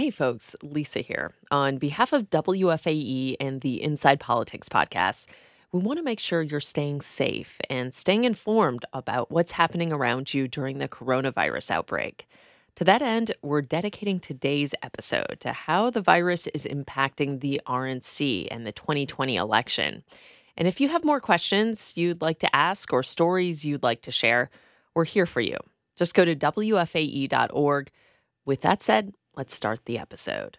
Hey, folks, Lisa here. On behalf of WFAE and the Inside Politics podcast, we want to make sure you're staying safe and staying informed about what's happening around you during the coronavirus outbreak. To that end, we're dedicating today's episode to how the virus is impacting the RNC and the 2020 election. And if you have more questions you'd like to ask or stories you'd like to share, we're here for you. Just go to WFAE.org. With that said, let's start the episode.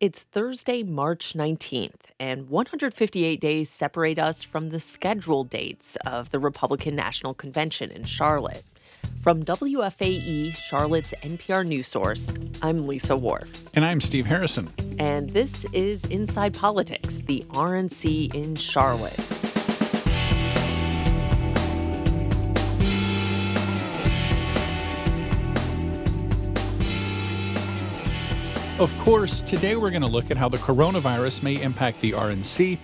It's Thursday, March 19th, and 158 days separate us from the scheduled dates of the Republican National Convention in Charlotte. From WFAE, Charlotte's NPR news source, I'm Lisa Worf. And I'm Steve Harrison. And this is Inside Politics, the RNC in Charlotte. Of course, today we're going to look at how the coronavirus may impact the RNC.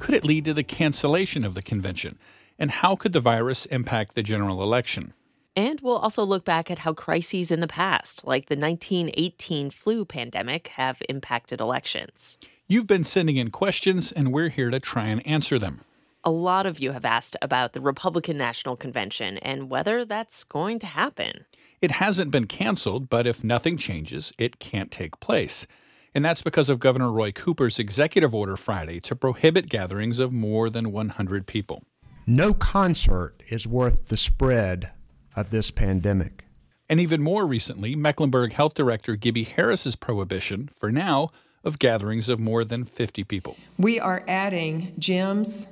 Could it lead to the cancellation of the convention? And how could the virus impact the general election? And we'll also look back at how crises in the past, like the 1918 flu pandemic, have impacted elections. You've been sending in questions, and we're here to try and answer them. A lot of you have asked about the Republican National Convention and whether that's going to happen. It hasn't been canceled, but if nothing changes, it can't take place. And that's because of Governor Roy Cooper's executive order Friday to prohibit gatherings of more than 100 people. No concert is worth the spread of this pandemic. And even more recently, Mecklenburg Health Director Gibbie Harris's prohibition, for now, of gatherings of more than 50 people. We are adding gyms,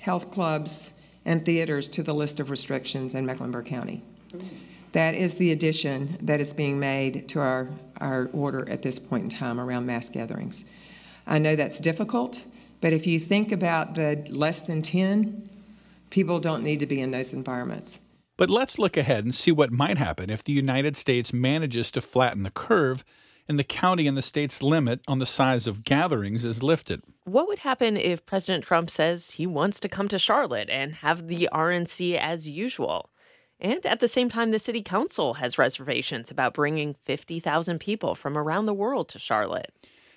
health clubs, and theaters to the list of restrictions in Mecklenburg County. That is the addition that is being made to our, our order at this point in time around mass gatherings. I know that's difficult, but if you think about the less than 10, people don't need to be in those environments. But let's look ahead and see what might happen if the United States manages to flatten the curve and the county and the state's limit on the size of gatherings is lifted. What would happen if President Trump says he wants to come to Charlotte and have the RNC as usual? And at the same time, the city council has reservations about bringing 50,000 people from around the world to Charlotte.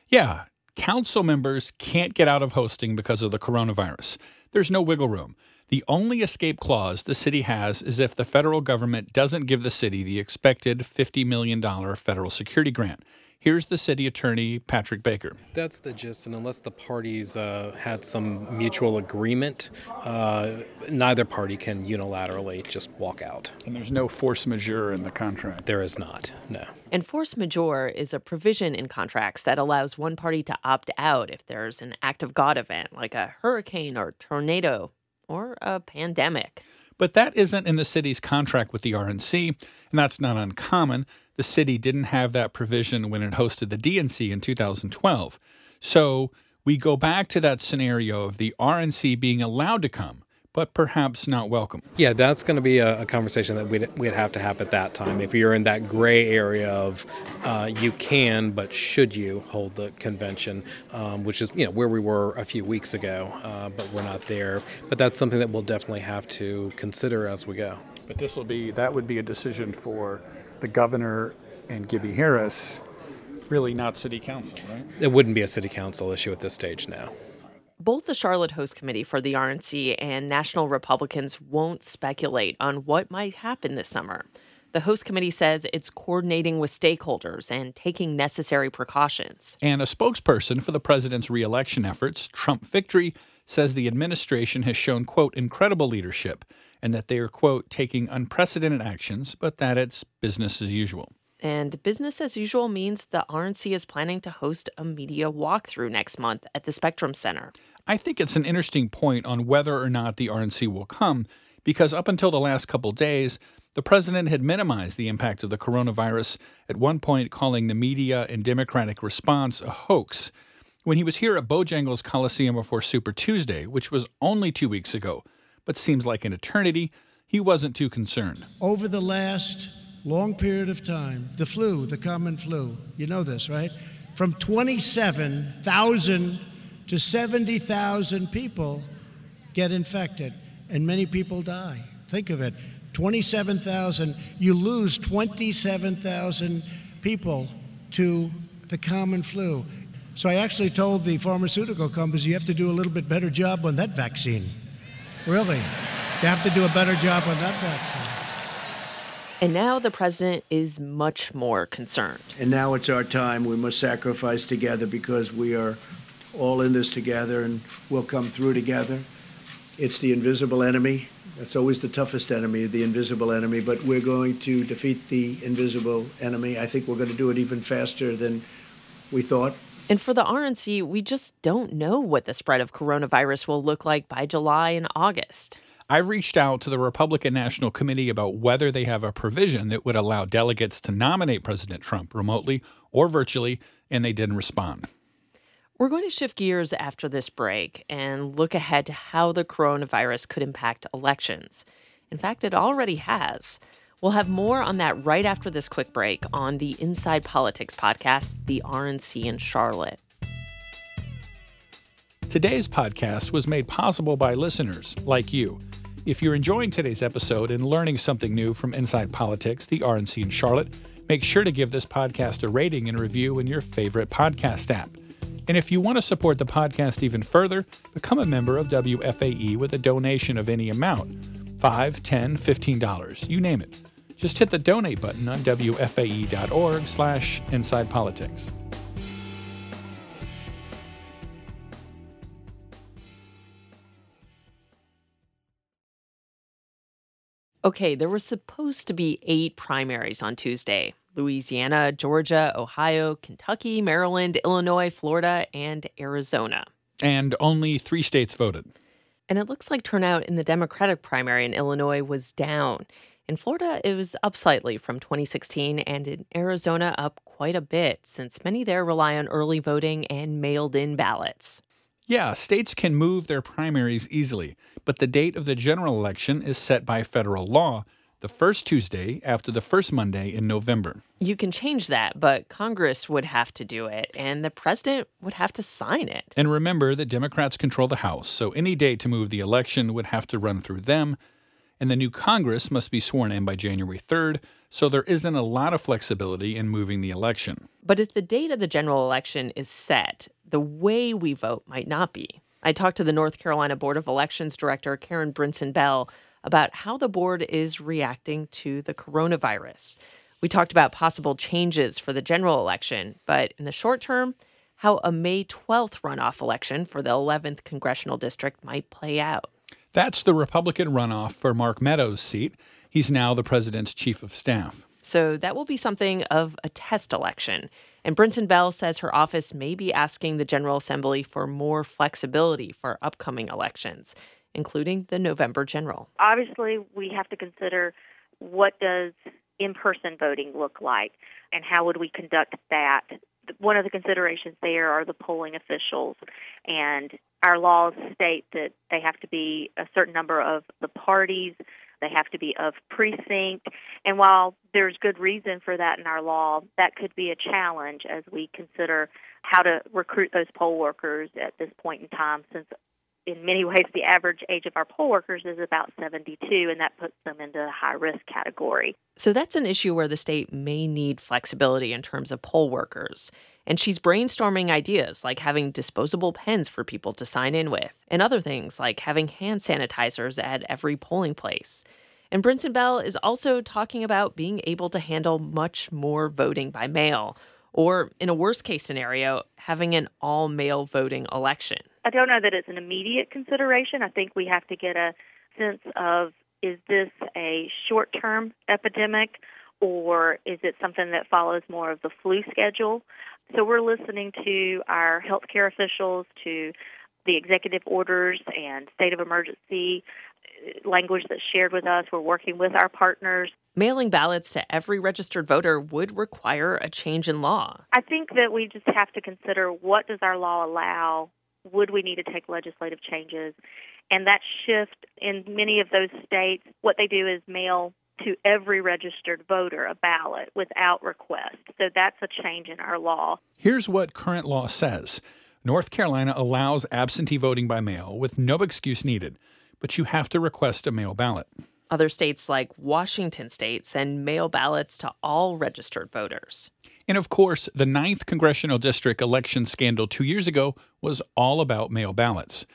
Yeah, council members can't get out of hosting because of the coronavirus. There's no wiggle room. The only escape clause the city has is if the federal government doesn't give the city the expected $50 million federal security grant. Here's the city attorney, Patrick Baker. That's the gist, and unless the parties uh, had some mutual agreement, uh, neither party can unilaterally just walk out. And there's no force majeure in the contract. There is not, no. And force majeure is a provision in contracts that allows one party to opt out if there's an act of God event, like a hurricane or tornado or a pandemic. But that isn't in the city's contract with the RNC, and that's not uncommon the city didn't have that provision when it hosted the DNC in 2012. So we go back to that scenario of the RNC being allowed to come, but perhaps not welcome. Yeah, that's going to be a, a, conversation that we'd, we'd have to have at that time. If you're in that gray area of uh, you can, but should you hold the convention, um, which is you know where we were a few weeks ago, uh, but we're not there. But that's something that we'll definitely have to consider as we go. But this will be that would be a decision for the governor and Gibbie Harris, really not city council, right? It wouldn't be a city council issue at this stage now. Both the Charlotte Host Committee for the RNC and National Republicans won't speculate on what might happen this summer. The host committee says it's coordinating with stakeholders and taking necessary precautions. And a spokesperson for the president's reelection efforts, Trump Victory, says the administration has shown, quote, incredible leadership and that they are, quote, taking unprecedented actions, but that it's business as usual. And business as usual means the RNC is planning to host a media walkthrough next month at the Spectrum Center. I think it's an interesting point on whether or not the RNC will come, because up until the last couple days, the president had minimized the impact of the coronavirus, at one point calling the media and Democratic response a hoax. When he was here at Bojangles Coliseum before Super Tuesday, which was only two weeks ago, but seems like an eternity, he wasn't too concerned. Over the last long period of time, the flu, the common flu, you know this, right? From 27,000 to 70,000 people get infected, and many people die. Think of it 27,000, you lose 27,000 people to the common flu. So I actually told the pharmaceutical companies you have to do a little bit better job on that vaccine. Really. You have to do a better job on that vaccine. And now the president is much more concerned. And now it's our time. We must sacrifice together because we are all in this together and we'll come through together. It's the invisible enemy. That's always the toughest enemy, the invisible enemy, but we're going to defeat the invisible enemy. I think we're going to do it even faster than we thought. And for the RNC, we just don't know what the spread of coronavirus will look like by July and August. I reached out to the Republican National Committee about whether they have a provision that would allow delegates to nominate President Trump remotely or virtually, and they didn't respond. We're going to shift gears after this break and look ahead to how the coronavirus could impact elections. In fact, it already has. We'll have more on that right after this quick break on the Inside Politics podcast, The RNC in Charlotte. Today's podcast was made possible by listeners like you. If you're enjoying today's episode and learning something new from Inside Politics, the RNC in Charlotte, make sure to give this podcast a rating and review in your favorite podcast app. And if you want to support the podcast even further, become a member of WFAE with a donation of any amount $5, $10, $15, you name it. Just hit the donate button on WFAE.org slash Inside Politics. Okay, there were supposed to be eight primaries on Tuesday Louisiana, Georgia, Ohio, Kentucky, Maryland, Illinois, Florida, and Arizona. And only three states voted. And it looks like turnout in the Democratic primary in Illinois was down. In Florida, it was up slightly from 2016, and in Arizona, up quite a bit, since many there rely on early voting and mailed in ballots. Yeah, states can move their primaries easily, but the date of the general election is set by federal law, the first Tuesday after the first Monday in November. You can change that, but Congress would have to do it, and the president would have to sign it. And remember that Democrats control the House, so any date to move the election would have to run through them, and the new Congress must be sworn in by January 3rd, so there isn't a lot of flexibility in moving the election. But if the date of the general election is set, the way we vote might not be. I talked to the North Carolina Board of Elections Director Karen Brinson Bell about how the board is reacting to the coronavirus. We talked about possible changes for the general election, but in the short term, how a May 12th runoff election for the 11th congressional district might play out. That's the Republican runoff for Mark Meadows' seat. He's now the president's chief of staff. So that will be something of a test election. And Brinson Bell says her office may be asking the General Assembly for more flexibility for upcoming elections, including the November general. Obviously, we have to consider what does in-person voting look like and how would we conduct that one of the considerations there are the polling officials, and our laws state that they have to be a certain number of the parties, they have to be of precinct, and while there's good reason for that in our law, that could be a challenge as we consider how to recruit those poll workers at this point in time since in many ways, the average age of our poll workers is about 72, and that puts them into the high risk category. So that's an issue where the state may need flexibility in terms of poll workers. And she's brainstorming ideas like having disposable pens for people to sign in with, and other things like having hand sanitizers at every polling place. And Brinson Bell is also talking about being able to handle much more voting by mail, or in a worst case scenario, having an all mail voting election. I don't know that it's an immediate consideration. I think we have to get a sense of is this a short term epidemic or is it something that follows more of the flu schedule? So we're listening to our healthcare officials, to the executive orders and state of emergency uh, language that's shared with us. We're working with our partners. Mailing ballots to every registered voter would require a change in law. I think that we just have to consider what does our law allow would we need to take legislative changes? And that shift in many of those states, what they do is mail to every registered voter a ballot without request. So that's a change in our law. Here's what current law says North Carolina allows absentee voting by mail with no excuse needed, but you have to request a mail ballot. Other states like Washington state send mail ballots to all registered voters. And of course, the 9th Congressional District election scandal two years ago was all about mail ballots.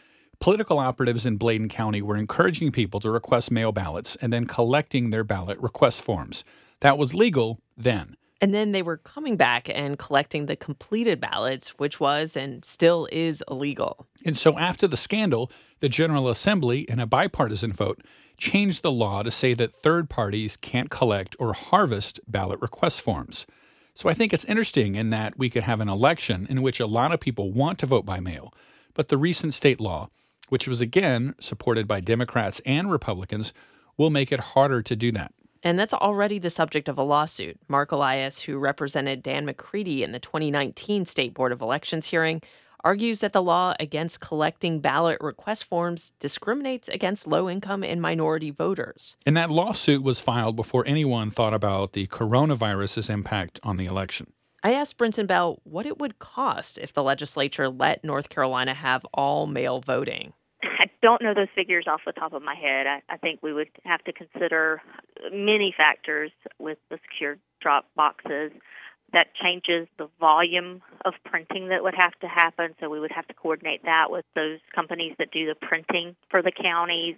Political operatives in Bladen County were encouraging people to request mail ballots and then collecting their ballot request forms. That was legal then. And then they were coming back and collecting the completed ballots, which was and still is illegal. And so after the scandal, the General Assembly, in a bipartisan vote, changed the law to say that third parties can't collect or harvest ballot request forms. So I think it's interesting in that we could have an election in which a lot of people want to vote by mail, but the recent state law, which was again supported by Democrats and Republicans, will make it harder to do that. And that's already the subject of a lawsuit. Marc Elias, who represented Dan McCready in the 2019 State Board of Elections hearing, argues that the law against collecting ballot request forms discriminates against low income and minority voters. And that lawsuit was filed before anyone thought about the coronavirus's impact on the election. I asked Brinson Bell what it would cost if the legislature let North Carolina have all mail voting don't know those figures off the top of my head. I, I think we would have to consider many factors with the secure drop boxes. That changes the volume of printing that would have to happen. So we would have to coordinate that with those companies that do the printing for the counties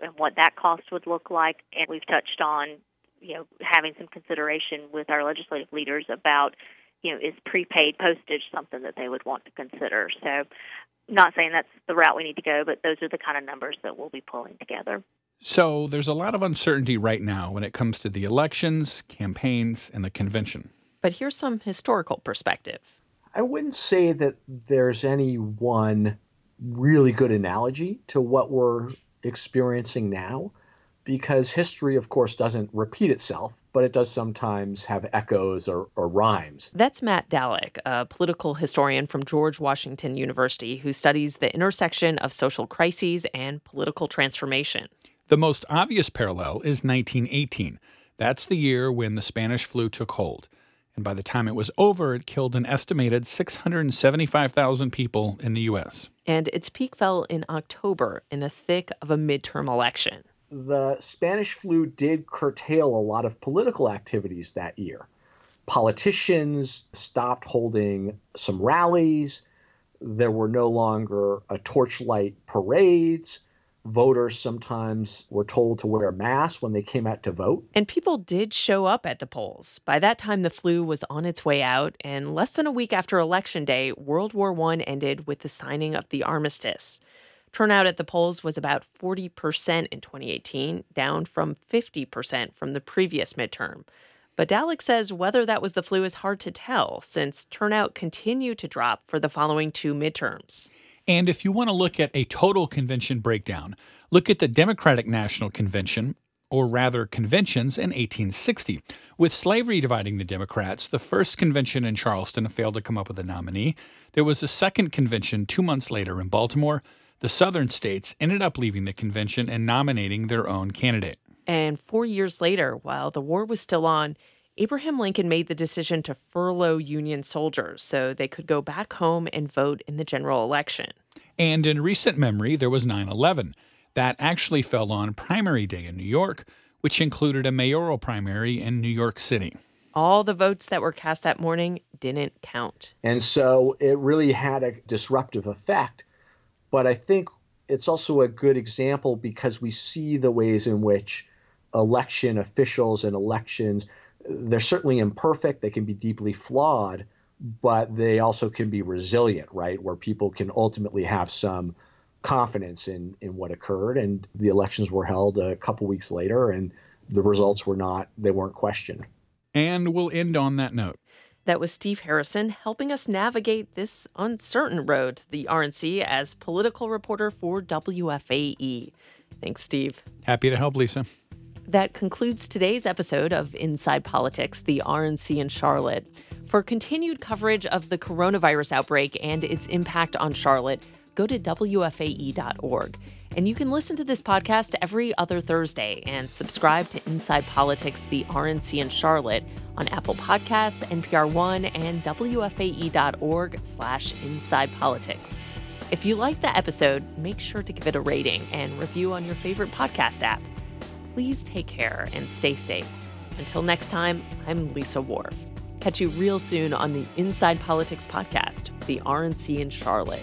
and what that cost would look like. And we've touched on, you know, having some consideration with our legislative leaders about you know, is prepaid postage something that they would want to consider? So not saying that's the route we need to go, but those are the kind of numbers that we'll be pulling together. So there's a lot of uncertainty right now when it comes to the elections, campaigns, and the convention. But here's some historical perspective. I wouldn't say that there's any one really good analogy to what we're experiencing now because history, of course, doesn't repeat itself, but it does sometimes have echoes or, or, rhymes. That's Matt Dallek, a political historian from George Washington University who studies the intersection of social crises and political transformation. The most obvious parallel is 1918. That's the year when the Spanish flu took hold. And by the time it was over, it killed an estimated 675,000 people in the U.S. And its peak fell in October in the thick of a midterm election the Spanish flu did curtail a lot of political activities that year. Politicians stopped holding some rallies. There were no longer a torchlight parades. Voters sometimes were told to wear masks when they came out to vote. And people did show up at the polls. By that time, the flu was on its way out, and less than a week after Election Day, World War I ended with the signing of the armistice. Turnout at the polls was about 40% in 2018, down from 50% from the previous midterm. But Dallek says whether that was the flu is hard to tell since turnout continued to drop for the following two midterms. And if you want to look at a total convention breakdown, look at the Democratic National Convention, or rather conventions, in 1860. With slavery dividing the Democrats, the first convention in Charleston failed to come up with a nominee. There was a second convention two months later in Baltimore. The southern states ended up leaving the convention and nominating their own candidate. And four years later, while the war was still on, Abraham Lincoln made the decision to furlough Union soldiers so they could go back home and vote in the general election. And in recent memory, there was 9 11. That actually fell on primary day in New York, which included a mayoral primary in New York City. All the votes that were cast that morning didn't count. And so it really had a disruptive effect but I think it's also a good example because we see the ways in which election officials and elections they're certainly imperfect they can be deeply flawed but they also can be resilient right? Where people can ultimately have some confidence in in what occurred. And the elections were held a couple weeks later and the results were not they weren't questioned. And we'll end on that note that was Steve Harrison helping us navigate this uncertain road to the RNC as political reporter for WFAE. Thanks, Steve. Happy to help, Lisa. That concludes today's episode of Inside Politics, the RNC in Charlotte. For continued coverage of the coronavirus outbreak and its impact on Charlotte, go to WFAE.org. And you can listen to this podcast every other Thursday and subscribe to Inside Politics, the RNC in Charlotte on Apple Podcasts, NPR One, and WFAE.org slash Inside Politics. If you like the episode, make sure to give it a rating and review on your favorite podcast app. Please take care and stay safe. Until next time, I'm Lisa Worf. Catch you real soon on the Inside Politics podcast, the RNC in Charlotte.